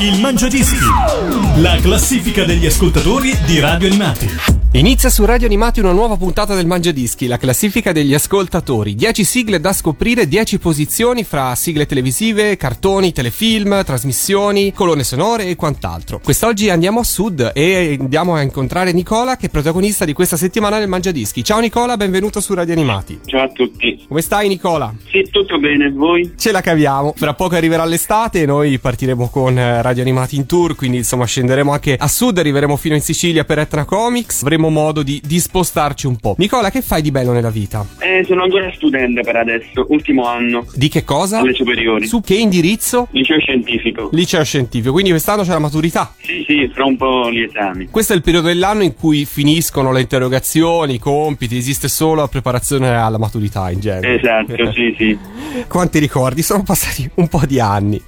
Il Mangiadischi. La classifica degli ascoltatori di Radio Animati. Inizia su Radio Animati una nuova puntata del Mangiadischi, la classifica degli ascoltatori. 10 sigle da scoprire, 10 posizioni fra sigle televisive, cartoni, telefilm, trasmissioni, colonne sonore e quant'altro. Quest'oggi andiamo a sud e andiamo a incontrare Nicola che è protagonista di questa settimana del Mangiadischi. Ciao Nicola, benvenuto su Radio Animati. Ciao a tutti. Come stai Nicola? Sì, tutto bene, voi? Ce la caviamo. Fra poco arriverà l'estate e noi partiremo con eh, Radio Animati in tour, quindi insomma scenderemo anche a sud, arriveremo fino in Sicilia per Etna Comics. Avremo modo di, di spostarci un po'. Nicola, che fai di bello nella vita? Eh, sono ancora studente per adesso, ultimo anno. Di che cosa? Alle superiori. Su che indirizzo? Liceo scientifico. Liceo scientifico, quindi quest'anno c'è la maturità. Sì, sì, fra un po' gli esami. Questo è il periodo dell'anno in cui finiscono le interrogazioni, i compiti, esiste solo la preparazione alla maturità in genere. Esatto, sì, sì. Quanti ricordi? Sono passati un po' di anni.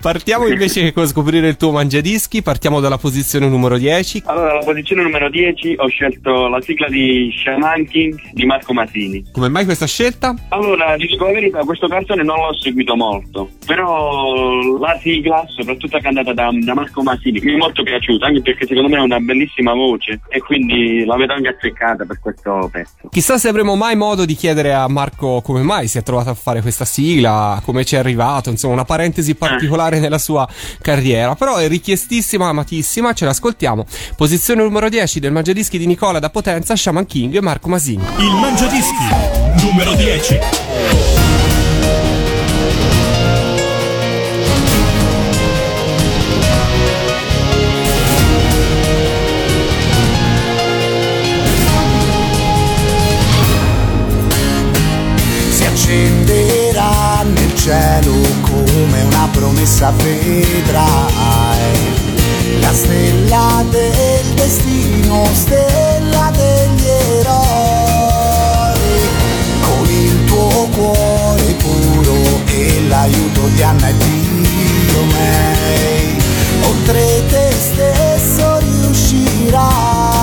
Partiamo invece con scoprire il tuo mangiadischi, partiamo dalla posizione numero 10. Allora, alla posizione numero 10 ho scelto la sigla di Shaman King di Marco Masini. Come mai questa scelta? Allora, ti dico la verità, questo canzone non l'ho seguito molto, però la sigla, soprattutto cantata da, da Marco Masini, mi è molto piaciuta, anche perché secondo me ha una bellissima voce e quindi la vedo anche azzeccata per questo pezzo. Chissà se avremo mai modo di chiedere a Marco come mai si è trovato a fare questa sigla, come ci è arrivato, insomma una parentesi particolare nella sua carriera, però è richiestissima, amatissima, ce l'ascoltiamo. Posizione numero 10 del Mangiadischi di Nicola da Potenza, Shaman King e Marco Masini. Il Mangiadischi numero 10. si accenderà nel cielo come una promessa vedrai. La stella del destino, stella degli eroi. Con il tuo cuore puro e l'aiuto di Anna e Dio May oltre te stesso riuscirai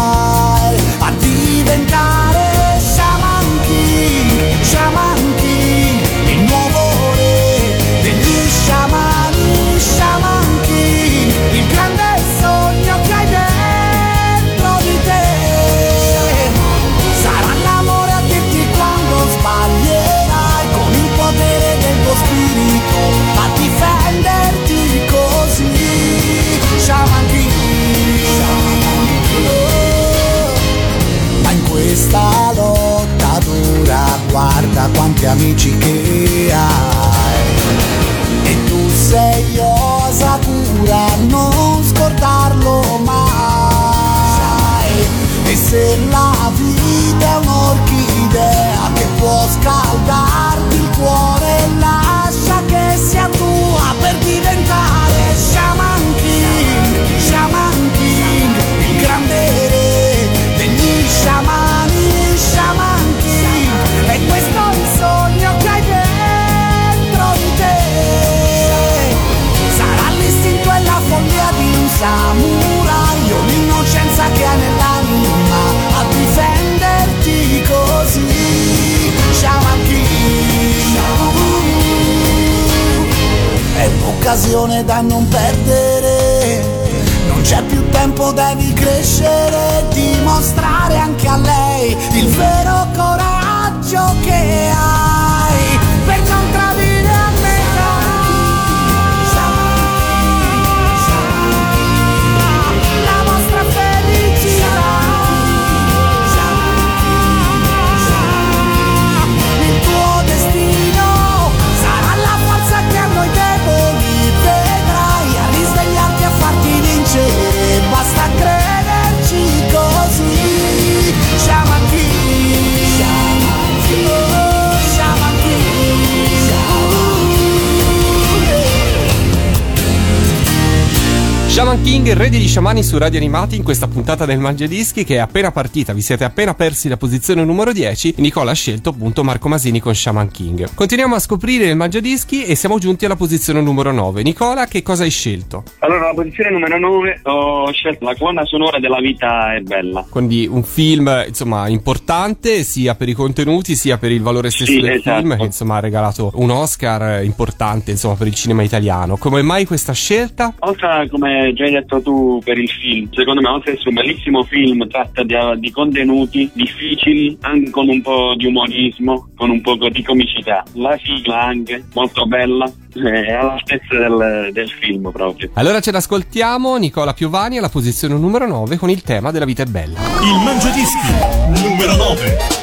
un'occasione da Já Shaman King, re degli sciamani su Radio Animati in questa puntata del Mangiadischi che è appena partita, vi siete appena persi la posizione numero 10 Nicola ha scelto appunto Marco Masini con Shaman King. Continuiamo a scoprire il Mangiadischi e siamo giunti alla posizione numero 9. Nicola, che cosa hai scelto? Allora, alla posizione numero 9 ho scelto la colonna sonora della vita è bella. Quindi un film, insomma, importante sia per i contenuti sia per il valore stesso Sì, del esatto. film che insomma ha regalato un Oscar importante insomma per il cinema italiano. Come mai questa scelta? Oltre come già hai detto tu per il film, secondo me oltre ad essere un bellissimo film, tratta di, di contenuti difficili, anche con un po' di umorismo, con un po' di comicità. La sigla anche, molto bella, è all'altezza del, del film proprio. Allora ce l'ascoltiamo, Nicola Piovani alla posizione numero 9 con il tema della vita è bella. Il Mangiadischi numero 9.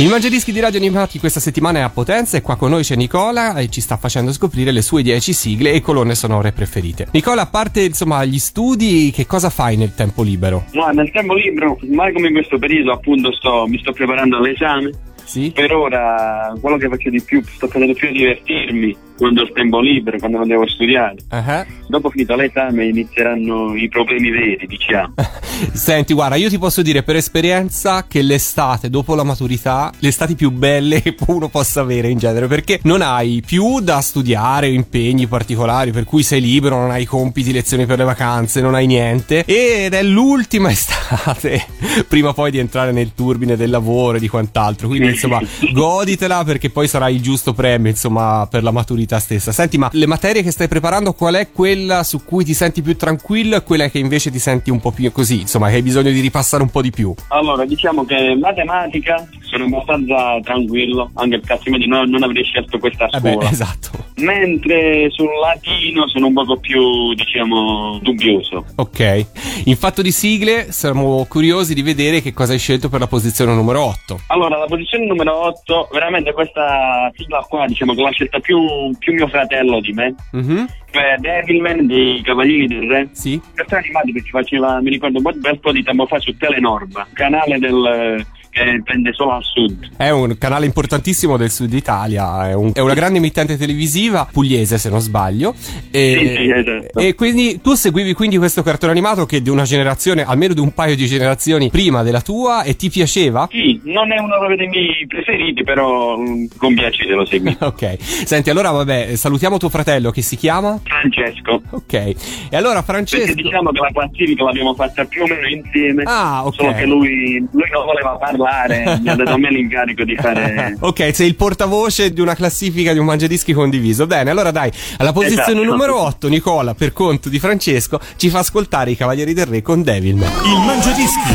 Il Mangiadischi di Radio Animati questa settimana è a Potenza e qua con noi c'è Nicola e ci sta facendo scoprire le sue 10 sigle e colonne sonore preferite. Nicola, a parte insomma gli studi, che cosa fai nel tempo libero? No, nel tempo libero, mai come in questo periodo, appunto, sto, mi sto preparando all'esame. Sì? Per ora, quello che faccio di più, sto facendo più a divertirmi quando ho il tempo libero, quando non devo studiare. Ah. Dopo finito l'esame inizieranno i problemi veri, diciamo. Senti, guarda, io ti posso dire per esperienza che l'estate dopo la maturità, le estati più belle che uno possa avere in genere, perché non hai più da studiare impegni particolari, per cui sei libero, non hai compiti, lezioni per le vacanze, non hai niente. Ed è l'ultima estate, prima poi di entrare nel turbine del lavoro e di quant'altro. Quindi, insomma, goditela perché poi sarà il giusto premio, insomma, per la maturità stessa. Senti, ma le materie che stai preparando, qual è quella su cui ti senti più tranquillo e quella che invece ti senti un po' più così, insomma, che hai bisogno di ripassare un po' di più? Allora, diciamo che matematica sono abbastanza tranquillo, anche perché altrimenti no- non avrei scelto questa Eh beh, scuola. esatto. Mentre sul latino sono un poco più, diciamo, dubbioso. Ok. In fatto di sigle, siamo curiosi di vedere che cosa hai scelto per la posizione numero 8. Allora, la posizione numero 8, veramente questa sigla qua, diciamo che l'ho scelta più più mio fratello di me. Mhm, Cioè Devilman dei Cavalieri del Re. Sì. Cartone animato che si faceva, mi ricordo, un bel po' di tempo fa su Telenorba, canale del, che prende solo al sud. È un canale importantissimo del sud Italia, è, un- è una grande emittente televisiva pugliese se non sbaglio. E, Sì, sì, esatto. e quindi tu seguivi quindi questo cartone animato che è di una generazione, almeno di un paio di generazioni prima della tua e ti piaceva? Sì, non è uno dei miei preferiti, però mm, con piacere lo seguo. Ok, senti allora vabbè, salutiamo tuo fratello che si chiama? Francesco. Ok, e allora Perché Francesco... diciamo che la classifica l'abbiamo fatta più o meno insieme. Ah, ok. Solo che lui, lui non voleva parlare, mi ha dato a me l'incarico di fare. Ok, sei il portavoce di una classifica di un mangiadischi condiviso. Bene, allora dai, alla posizione Esatto. numero 8, Nicola, per conto di Francesco, ci fa ascoltare i Cavalieri del Re con Devilman. Il Mangiadischi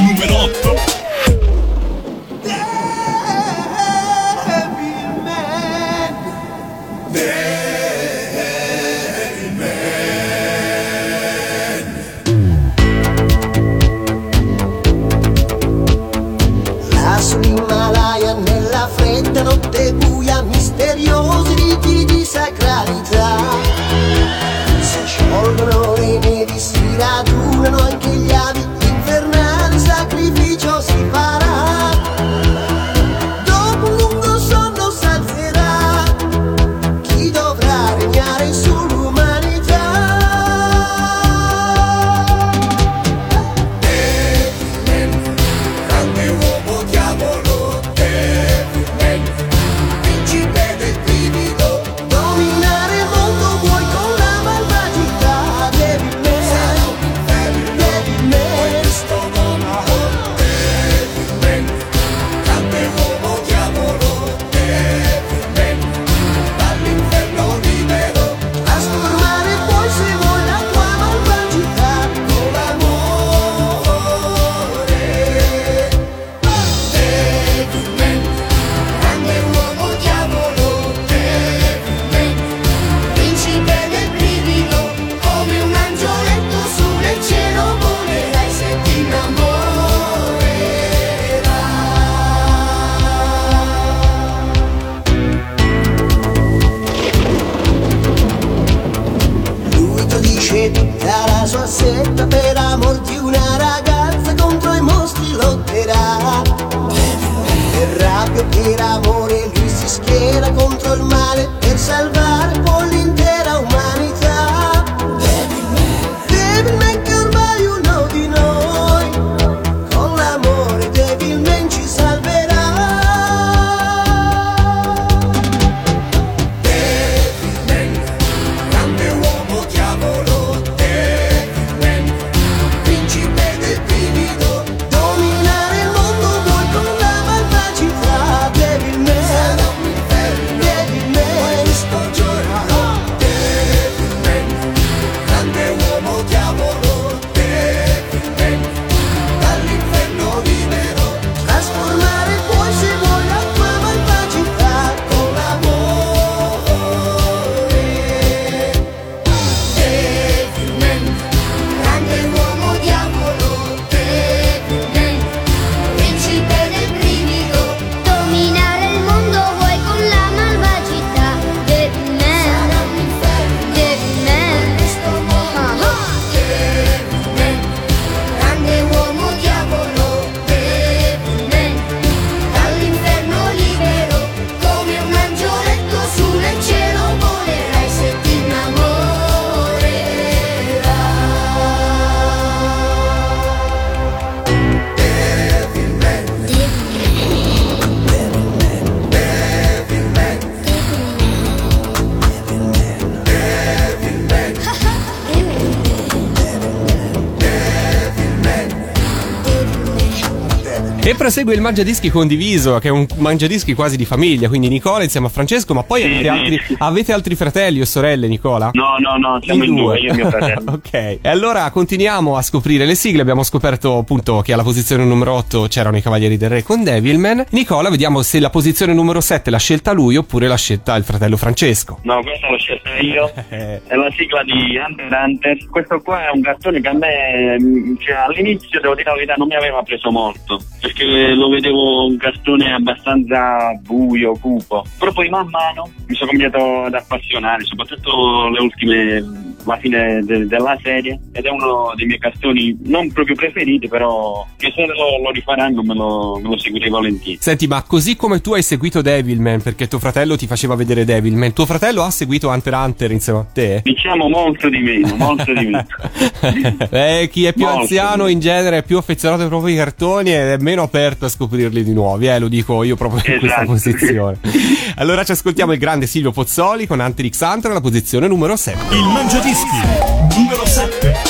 numero 8. Misteriosi riti di sacralità. Si sciolgono le nevi, si radunano anche gli avi E prosegue il mangiadischi condiviso, che è un mangiadischi quasi di famiglia, quindi Nicola insieme a Francesco, ma poi Sì, avete, altri, avete altri fratelli o sorelle, Nicola? No, no, no, siamo in due, io e mio fratello. ok, e allora continuiamo a scoprire le sigle. Abbiamo scoperto appunto che alla posizione numero 8 c'erano i Cavalieri del Re con Devilman. Nicola, vediamo se la posizione numero 7 l'ha scelta lui oppure l'ha scelta il fratello Francesco. No, questa l'ho scelta io. È la sigla di Hunter Hunter. Questo qua è un cartone che a me, mm, cioè, all'inizio, devo dire la verità, non mi aveva preso molto. Perché perché lo vedevo un cartone abbastanza buio, cupo. Però poi man mano mi sono cominciato ad appassionare, soprattutto le ultime, la fine de- della serie. Ed è uno dei miei cartoni non proprio preferiti, però che se lo, lo rifaranno me lo, me lo seguirei volentieri. Senti, ma così come tu hai seguito Devilman perché tuo fratello ti faceva vedere Devilman, tuo fratello ha seguito Hunter x Hunter insieme a te? Diciamo molto di meno, molto di meno. eh, chi è più Molto. anziano in genere è più affezionato ai propri cartoni ed è meno aperto a scoprirli di nuovi, eh, lo dico io proprio in questa Esatto. posizione. allora ci ascoltiamo il grande Silvio Pozzoli con Hunter x Hunter alla posizione numero 7. Il Mangiadischi numero 7.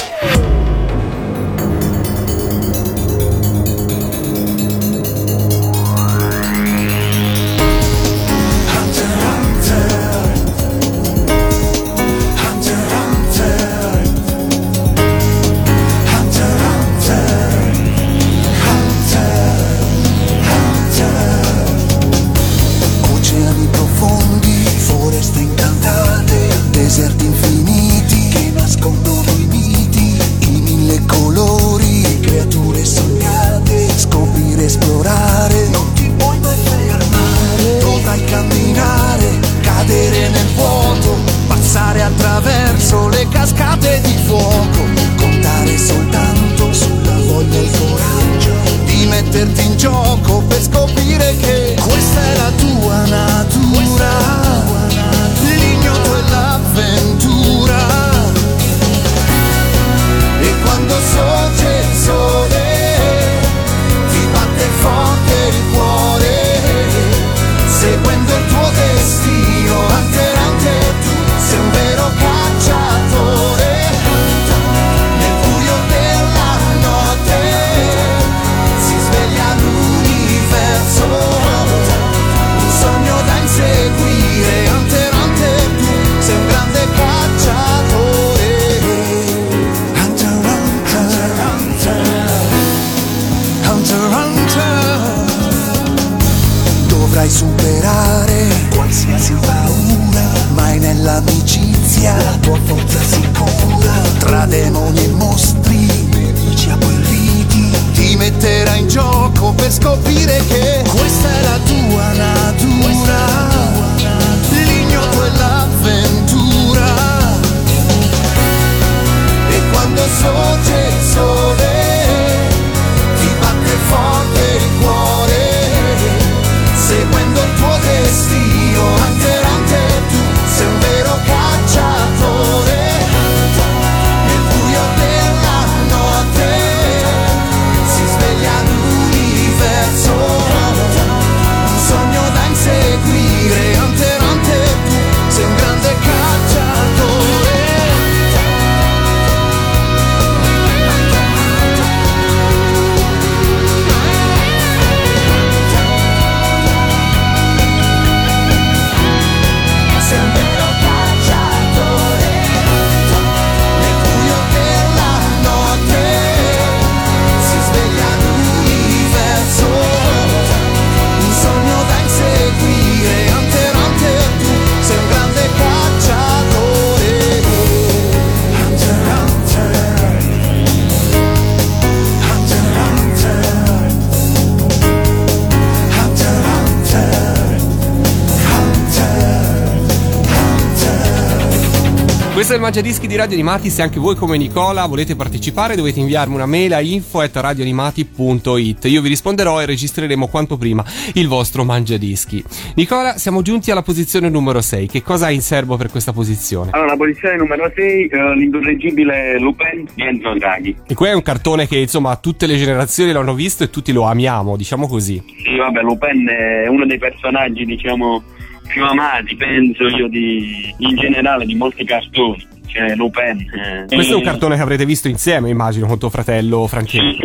Questo è il Mangiadischi di Radio Animati, se anche voi come Nicola volete partecipare dovete inviarmi una mail a info.radioanimati.it Io vi risponderò e registreremo quanto prima il vostro Mangiadischi. Nicola, siamo giunti alla posizione numero 6, che cosa hai in serbo per questa posizione? Allora, la posizione numero 6, l'incorreggibile Lupin di Enzo Draghi. E qui è un cartone che insomma tutte le generazioni l'hanno visto e tutti lo amiamo, diciamo così. Sì, vabbè, Lupin è uno dei personaggi, diciamo, più amati, penso io, di, in generale di molti cartoni. Cioè, Lupin. eh. Questo è un cartone che avrete visto insieme, immagino, con tuo fratello Francesco.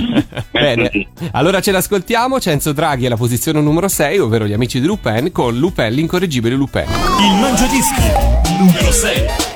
Bene, allora ce l'ascoltiamo. C'è Enzo Draghi alla posizione numero 6, ovvero gli amici di Lupin, con Lupin, l'incorreggibile Lupin. Il Mangiadischi numero 6.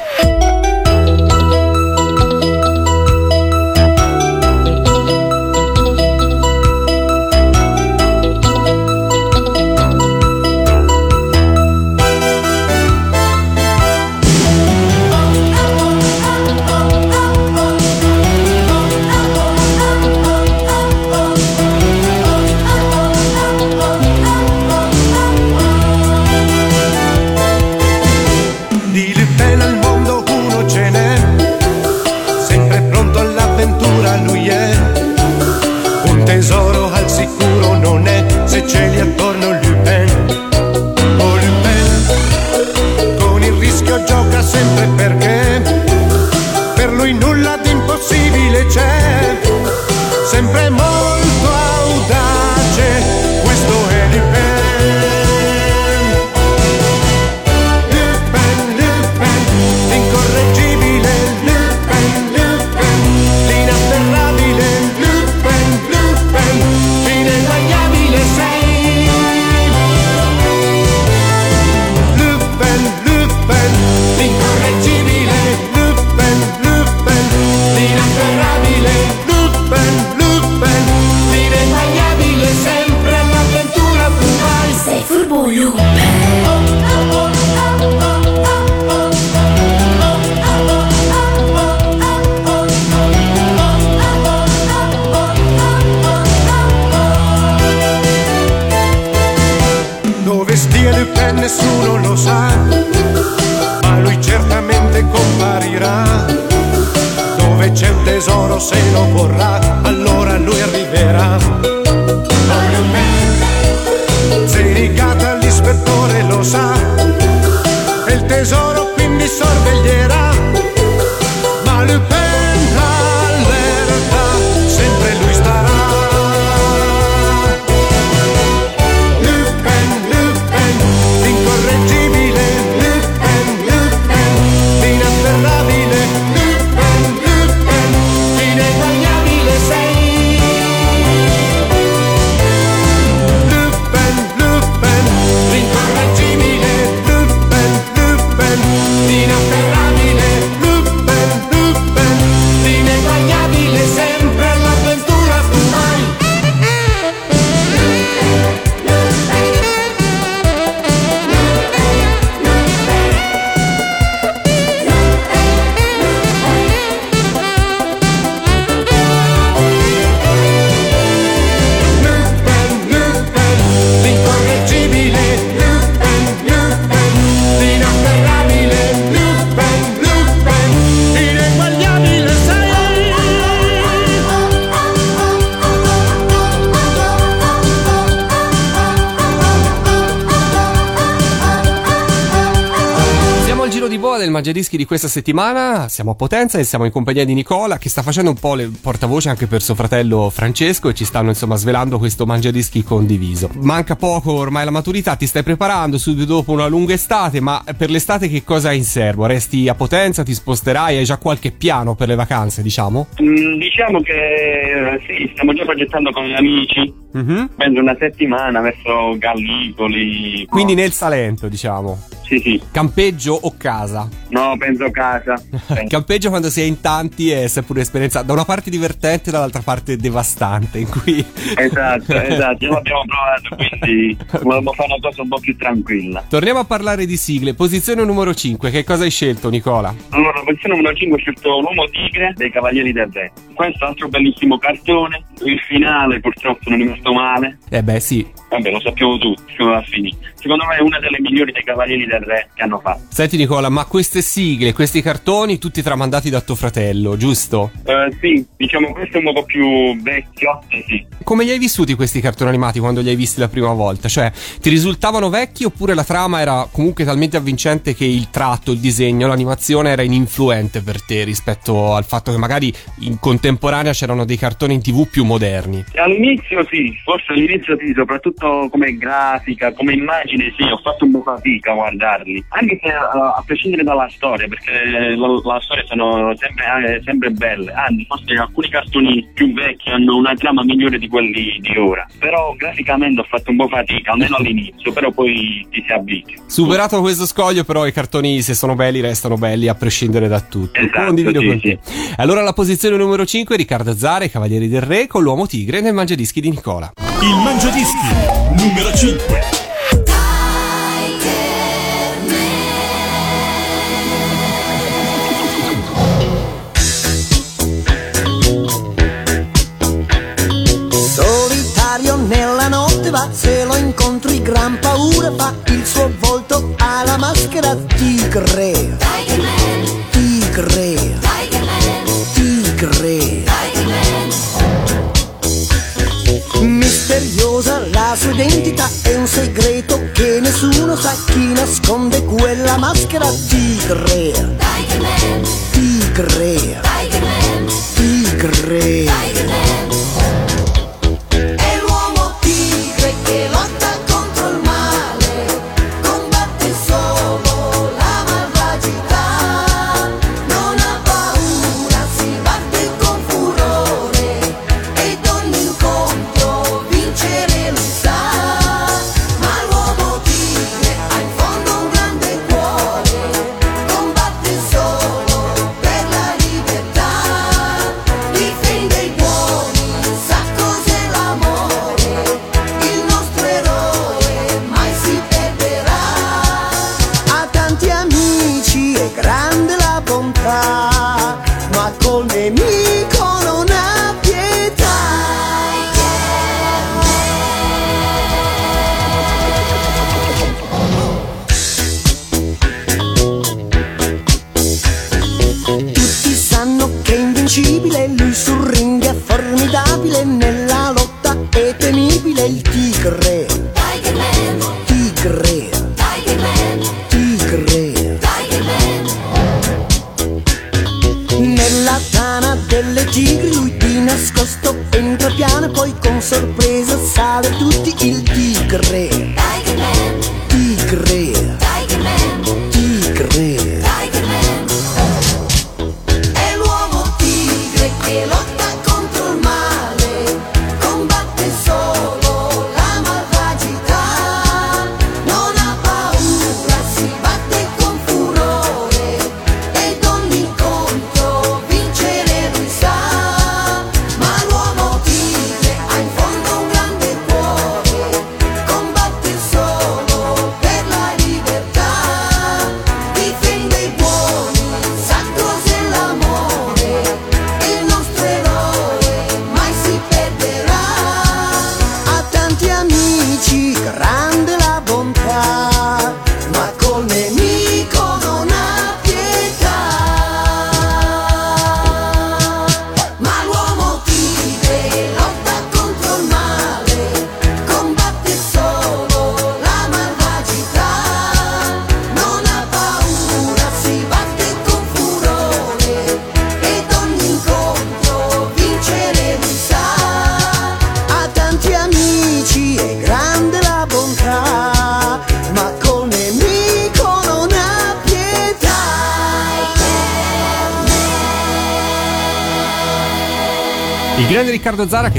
destino per nessuno lo sa, ma lui certamente comparirà. Dove c'è un tesoro se lo vorrà, allora lui arriverà. Mangiadischi di questa settimana, siamo a Potenza e siamo in compagnia di Nicola che sta facendo un po' le portavoce anche per suo fratello Francesco e ci stanno insomma svelando questo Mangiadischi condiviso. Manca poco ormai la maturità, ti stai preparando subito dopo una lunga estate, ma per l'estate che cosa hai in serbo? Resti a Potenza, ti sposterai, hai già qualche piano per le vacanze diciamo? Mm, diciamo che eh, sì, stiamo già progettando con gli amici. Mhm. Penso una settimana verso Gallipoli. Quindi nel Salento diciamo. Sì, sì. Campeggio o casa? No, penso casa. Penso- Campeggio quando si è in tanti è sempre un'esperienza da una parte divertente dall'altra parte devastante in cui Esatto, esatto, io l'abbiamo provato, quindi volevamo fare una cosa un po' più tranquilla. Torniamo a parlare di sigle. Posizione numero 5, che cosa hai scelto Nicola? Allora, posizione numero 5 ho scelto L'Uomo Tigre dei Cavalieri del Re. Questo è un altro bellissimo cartone. Il finale purtroppo non è rimasto male. Eh beh sì. Vabbè, lo sappiamo tutti come va a finire. Secondo me è una delle migliori dei Cavalieri del Re che hanno fatto. Senti Nicola, ma queste sigle, questi cartoni, tutti tramandati da tuo fratello, giusto? Eh, sì, diciamo questo è un po' più vecchio. Sì. Come li hai vissuti questi cartoni animati quando li hai visti la prima volta? Cioè, ti risultavano vecchi oppure la trama era comunque talmente avvincente che il tratto, il disegno, l'animazione era ininfluente per te rispetto al fatto che magari in contemporanea c'erano dei cartoni in tv più moderni? All'inizio sì, forse all'inizio sì, soprattutto come grafica, come immagine sì, ho fatto un po' fatica a guardarli. Anche se eh, a prescindere dalla storia, perché la, la storia sono sempre, eh, sempre belle. Anzi, forse alcuni cartoni più vecchi hanno una trama migliore di quelli di ora. Però graficamente ho fatto un po' fatica, almeno all'inizio, però poi ti si abitua. Superato questo scoglio, però, i cartoni, se sono belli, restano belli a prescindere da tutto. Esatto, Condivido sì, con sì. te. Allora, la posizione numero 5, Riccardo Zare, Cavalieri del Re, con l'uomo tigre nel mangiadischi di Nicola. Il Mangiadischi numero 5. Solitario nella notte va, se lo incontri gran paura fa, il suo volto ha la maschera tigre. Tigre. Tigre. Sua identità è un segreto che nessuno sa chi nasconde quella maschera tigre. Tigre. Tigre. È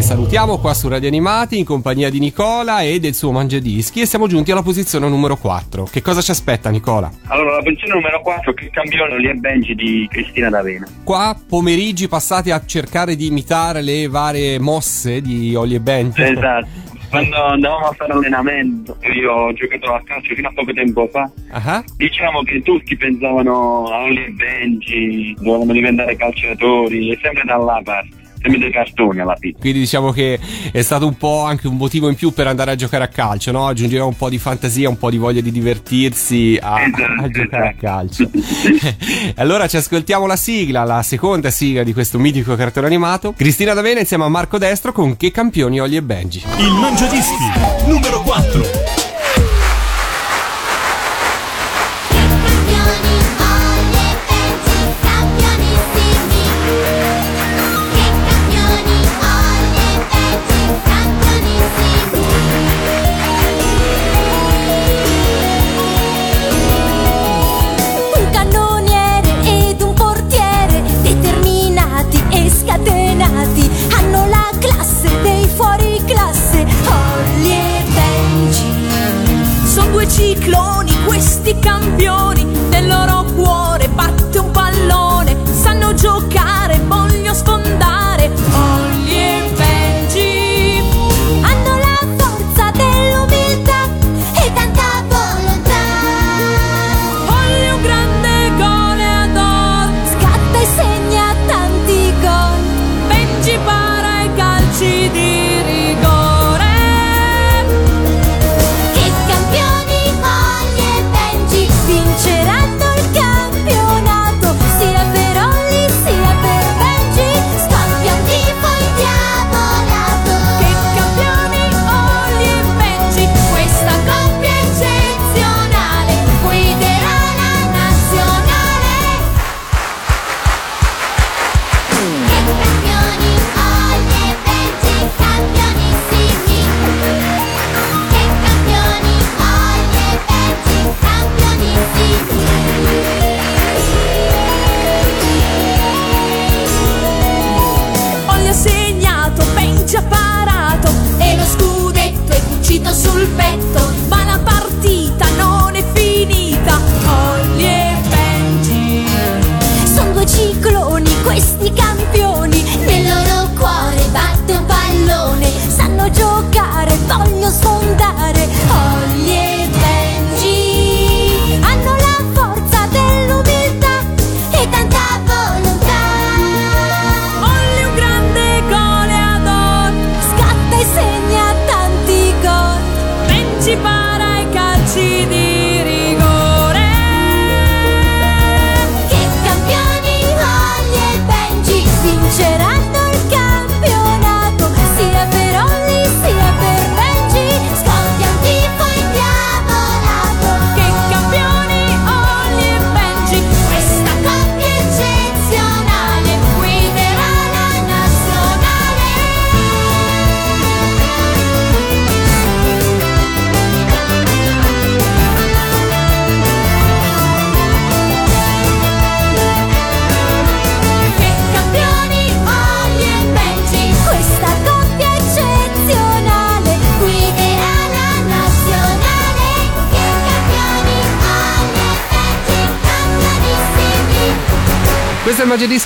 salutiamo qua su Radio Animati in compagnia di Nicola e del suo Mangiadischi e siamo giunti alla posizione numero 4. Che cosa ci aspetta Nicola? Allora, la posizione numero 4 che cambiò lì è Benji di Cristina D'Avena. Qua pomeriggi passati a cercare di imitare le varie mosse di Oli e Benji. Esatto quando andavamo a fare allenamento, io ho giocato a calcio fino a poco tempo fa, uh-huh. diciamo che tutti pensavano a Oli e Benji, volevano diventare calciatori, e sempre dalla parte sembra dei cartoni alla fine. Quindi diciamo che è stato un po' anche un motivo in più per andare a giocare a calcio, no? Aggiungeva un po' di fantasia, un po' di voglia di divertirsi a, esatto, a eh, giocare esatto. a calcio. allora ci ascoltiamo la sigla, la seconda sigla di questo mitico cartone animato. Cristina D'Avena insieme a Marco Destro con Che campioni Oli e Benji. Il mangiadischi numero 4.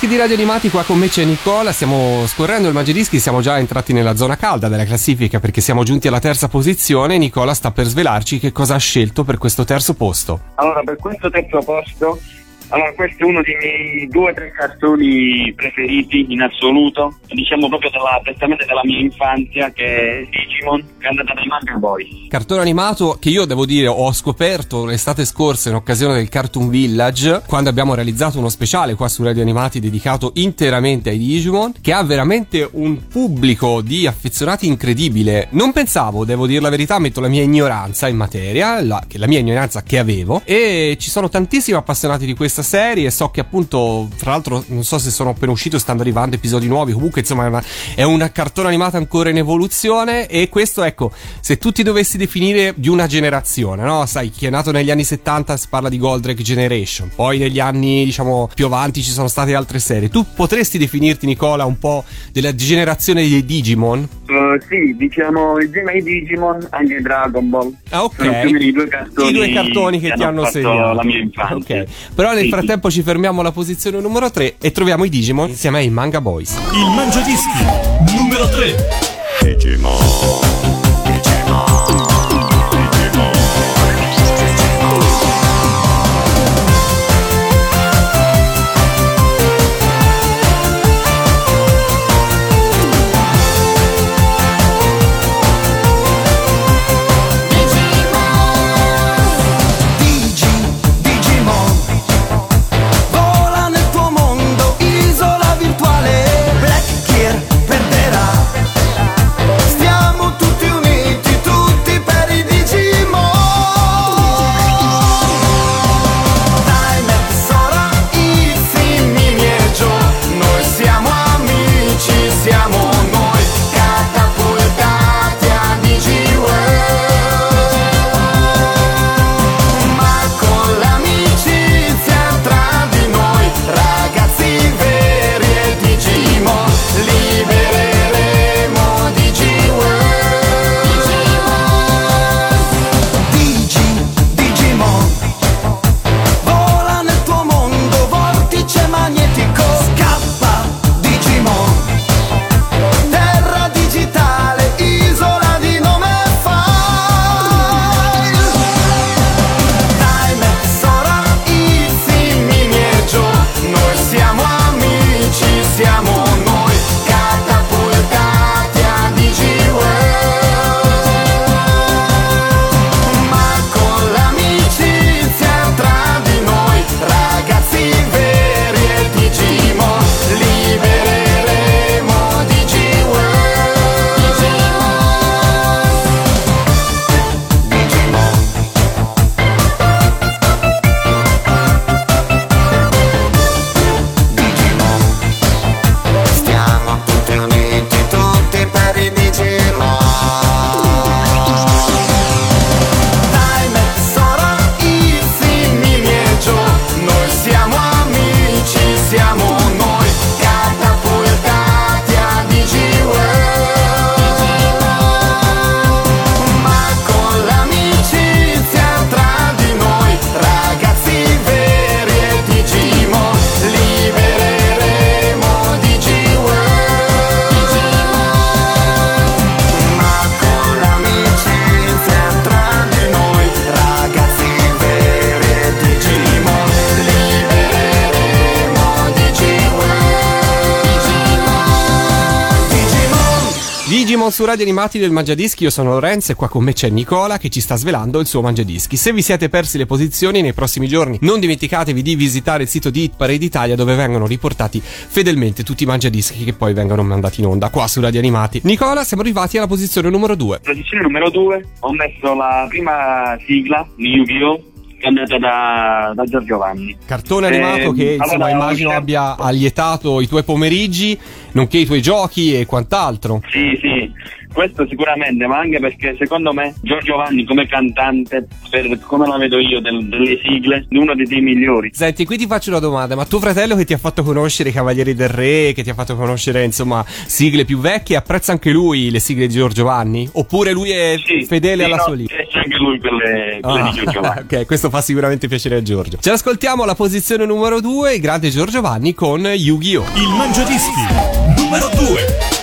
Mangiadischi di Radio Animati, qua con me c'è Nicola, stiamo scorrendo il Mangiadischi, siamo già entrati nella zona calda della classifica perché siamo giunti alla terza posizione. Nicola sta per svelarci che cosa ha scelto per questo terzo posto. Allora, per questo terzo posto, allora questo è uno dei miei due o tre cartoni preferiti in assoluto, diciamo proprio della, prettamente della mia infanzia, che è Digimon, che è andata dai Manga Boys. Cartone animato che io devo dire ho scoperto l'estate scorsa in occasione del Cartoon Village, quando abbiamo realizzato uno speciale qua su Radio Animati dedicato interamente ai Digimon, che ha veramente un pubblico di affezionati incredibile. Non pensavo, devo dire la verità, metto la mia ignoranza in materia, la, la mia ignoranza che avevo, e ci sono tantissimi appassionati di questa serie. So che appunto, tra l'altro, non so se sono appena usciti o stanno arrivando episodi nuovi. Comunque, insomma, è una, è una cartone animata ancora in evoluzione. E questo, ecco, se tu ti dovessi definire di una generazione, no? Sai, chi è nato negli anni 70 si parla di Goldrake Generation, poi negli anni, diciamo, più avanti ci sono state altre serie. Tu potresti definirti, Nicola, un po' della generazione dei Digimon? Uh, sì, diciamo insieme ai Digimon anche Dragon Ball. Ah, ok. Sono più o meno i due cartoni, I due cartoni che ti hanno fatto segnato. la mia infanzia. Ok. Però nel Sì, frattempo ci fermiamo alla posizione numero 3 e troviamo i Digimon insieme ai Manga Boys. Il Mangiadischi numero 3. Digi, su Radio Animati del Mangiadischi, io sono Lorenzo e qua con me c'è Nicola che ci sta svelando il suo Mangiadischi. Se vi siete persi le posizioni nei prossimi giorni, non dimenticatevi di visitare il sito di Hit Parade Italia dove vengono riportati fedelmente tutti i Mangiadischi che poi vengono mandati in onda qua su Radio Animati. Nicola, siamo arrivati alla posizione numero 2. Posizione numero 2 ho messo la prima sigla di Yu-Gi-Oh! andata da, da Giorgio Vanni. Cartone Eh, animato che insomma allora, immagino certo. abbia allietato i tuoi pomeriggi, nonché i tuoi giochi e quant'altro. Sì, sì. Questo sicuramente, ma anche perché secondo me Giorgio Vanni come cantante, per come la vedo io del- delle sigle, è uno dei dei migliori. Senti, qui ti faccio una domanda, ma tuo fratello che ti ha fatto conoscere i Cavalieri del Re, che ti ha fatto conoscere, insomma, sigle più vecchie, apprezza anche lui le sigle di Giorgio Vanni? Oppure lui è Sì, fedele sì, alla no, sua linea? C'è anche lui quelle, quelle Ah, di Giorgio Vanni. ok, questo fa sicuramente piacere a Giorgio. Ce l'ascoltiamo alla posizione numero 2, il grande Giorgio Vanni con Yu-Gi-Oh! Il Mangiadischi numero 2.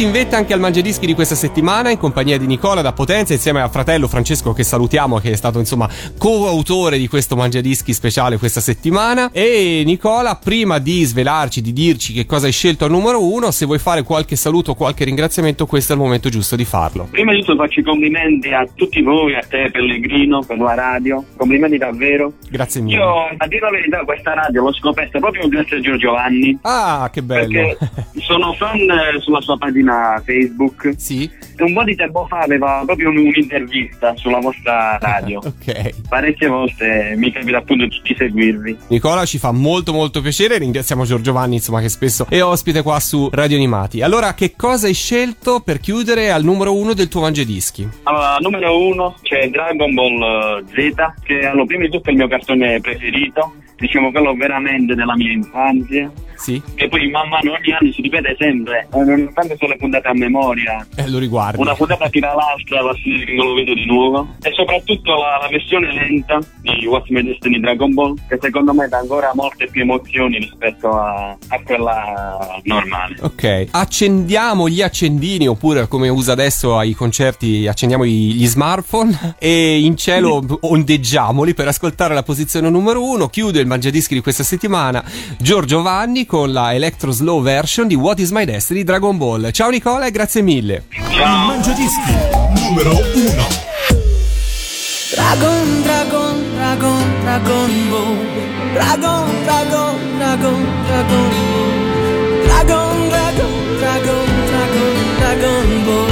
Giunti in vetta anche al Mangiadischi di questa settimana in compagnia di Nicola da Potenza insieme a fratello Francesco che salutiamo che è stato insomma coautore di questo Mangiadischi speciale questa settimana e Nicola prima di svelarci, di dirci che cosa hai scelto al numero uno se vuoi fare qualche saluto o qualche ringraziamento questo è il momento giusto di farlo. Prima di tutto faccio i complimenti a tutti voi, a te Pellegrino, per la radio, complimenti davvero. Grazie mille. Io, a dire la verità, questa radio l'ho scoperta proprio grazie a Giorgio Vanni. Ah, che bello. Perché sono fan eh, sulla sua pagina Facebook. sì? E un po' di tempo fa aveva proprio un- un'intervista sulla vostra radio. Ok. Parecchie volte mi capita appunto di seguirvi. Nicola ci fa molto molto piacere, ringraziamo Giorgio Vanni insomma che spesso è ospite qua su Radio Animati. Allora che cosa hai scelto per chiudere al numero uno del tuo Mangiadischi? Allora, numero uno c'è Dragon Ball eh, Z, che allora, prima di tutto è il mio cartone preferito, diciamo quello veramente della mia infanzia. Sì? Che poi man mano ogni anno si ripete sempre, eh, nonostante sono le puntate a memoria. Eh, lo riguardi. Una puntata tira l'altra, la si- non lo vedo di nuovo. E soprattutto la, la versione lenta di What's My Destiny Dragon Ball, che secondo me dà ancora molte più emozioni rispetto a, a quella normale. Ok, accendiamo gli accendini oppure come usa adesso ai concerti accendiamo gli smartphone e in cielo ondeggiamoli per ascoltare la posizione numero uno. Chiude il mangiadischi di questa settimana, Giorgio Vanni con la Electro Slow version di What Is My Destiny Dragon Ball. Ciao Nicola e grazie mille. Ciao. Mangiadischi numero uno. Dragon, dragon, dragon, dragon ball. Dragon, dragon, dragon, dragon ball. Dragon, dragon, dragon, dragon, dragon ball.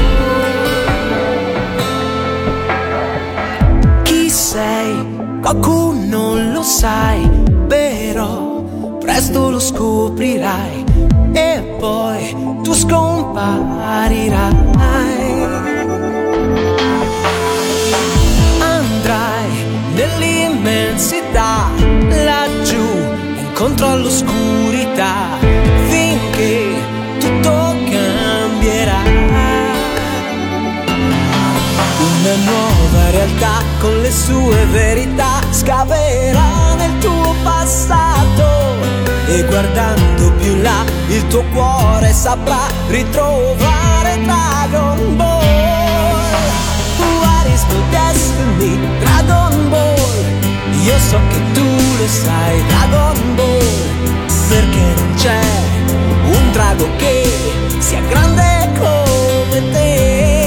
Chi sei? Qualcuno lo sai, però presto lo scoprirai e poi tu scomparirai. Andrai nell'immensità, laggiù, incontro all'oscurità, nuova realtà con le sue verità scaverà nel tuo passato e guardando più là il tuo cuore saprà ritrovare Dragon Ball. What is my destiny? Dragon Ball. Io so che tu lo sai, Dragon Ball. Perché non c'è un drago che sia grande come te.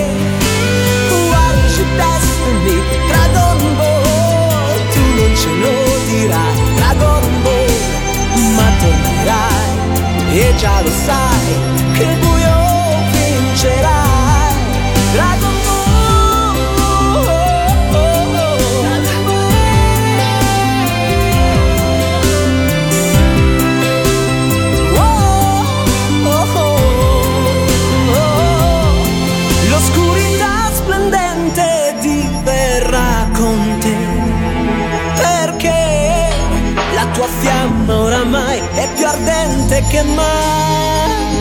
Ce lo dirai, Dragon Ball. Ma tornerai e già lo sai che il ardente che.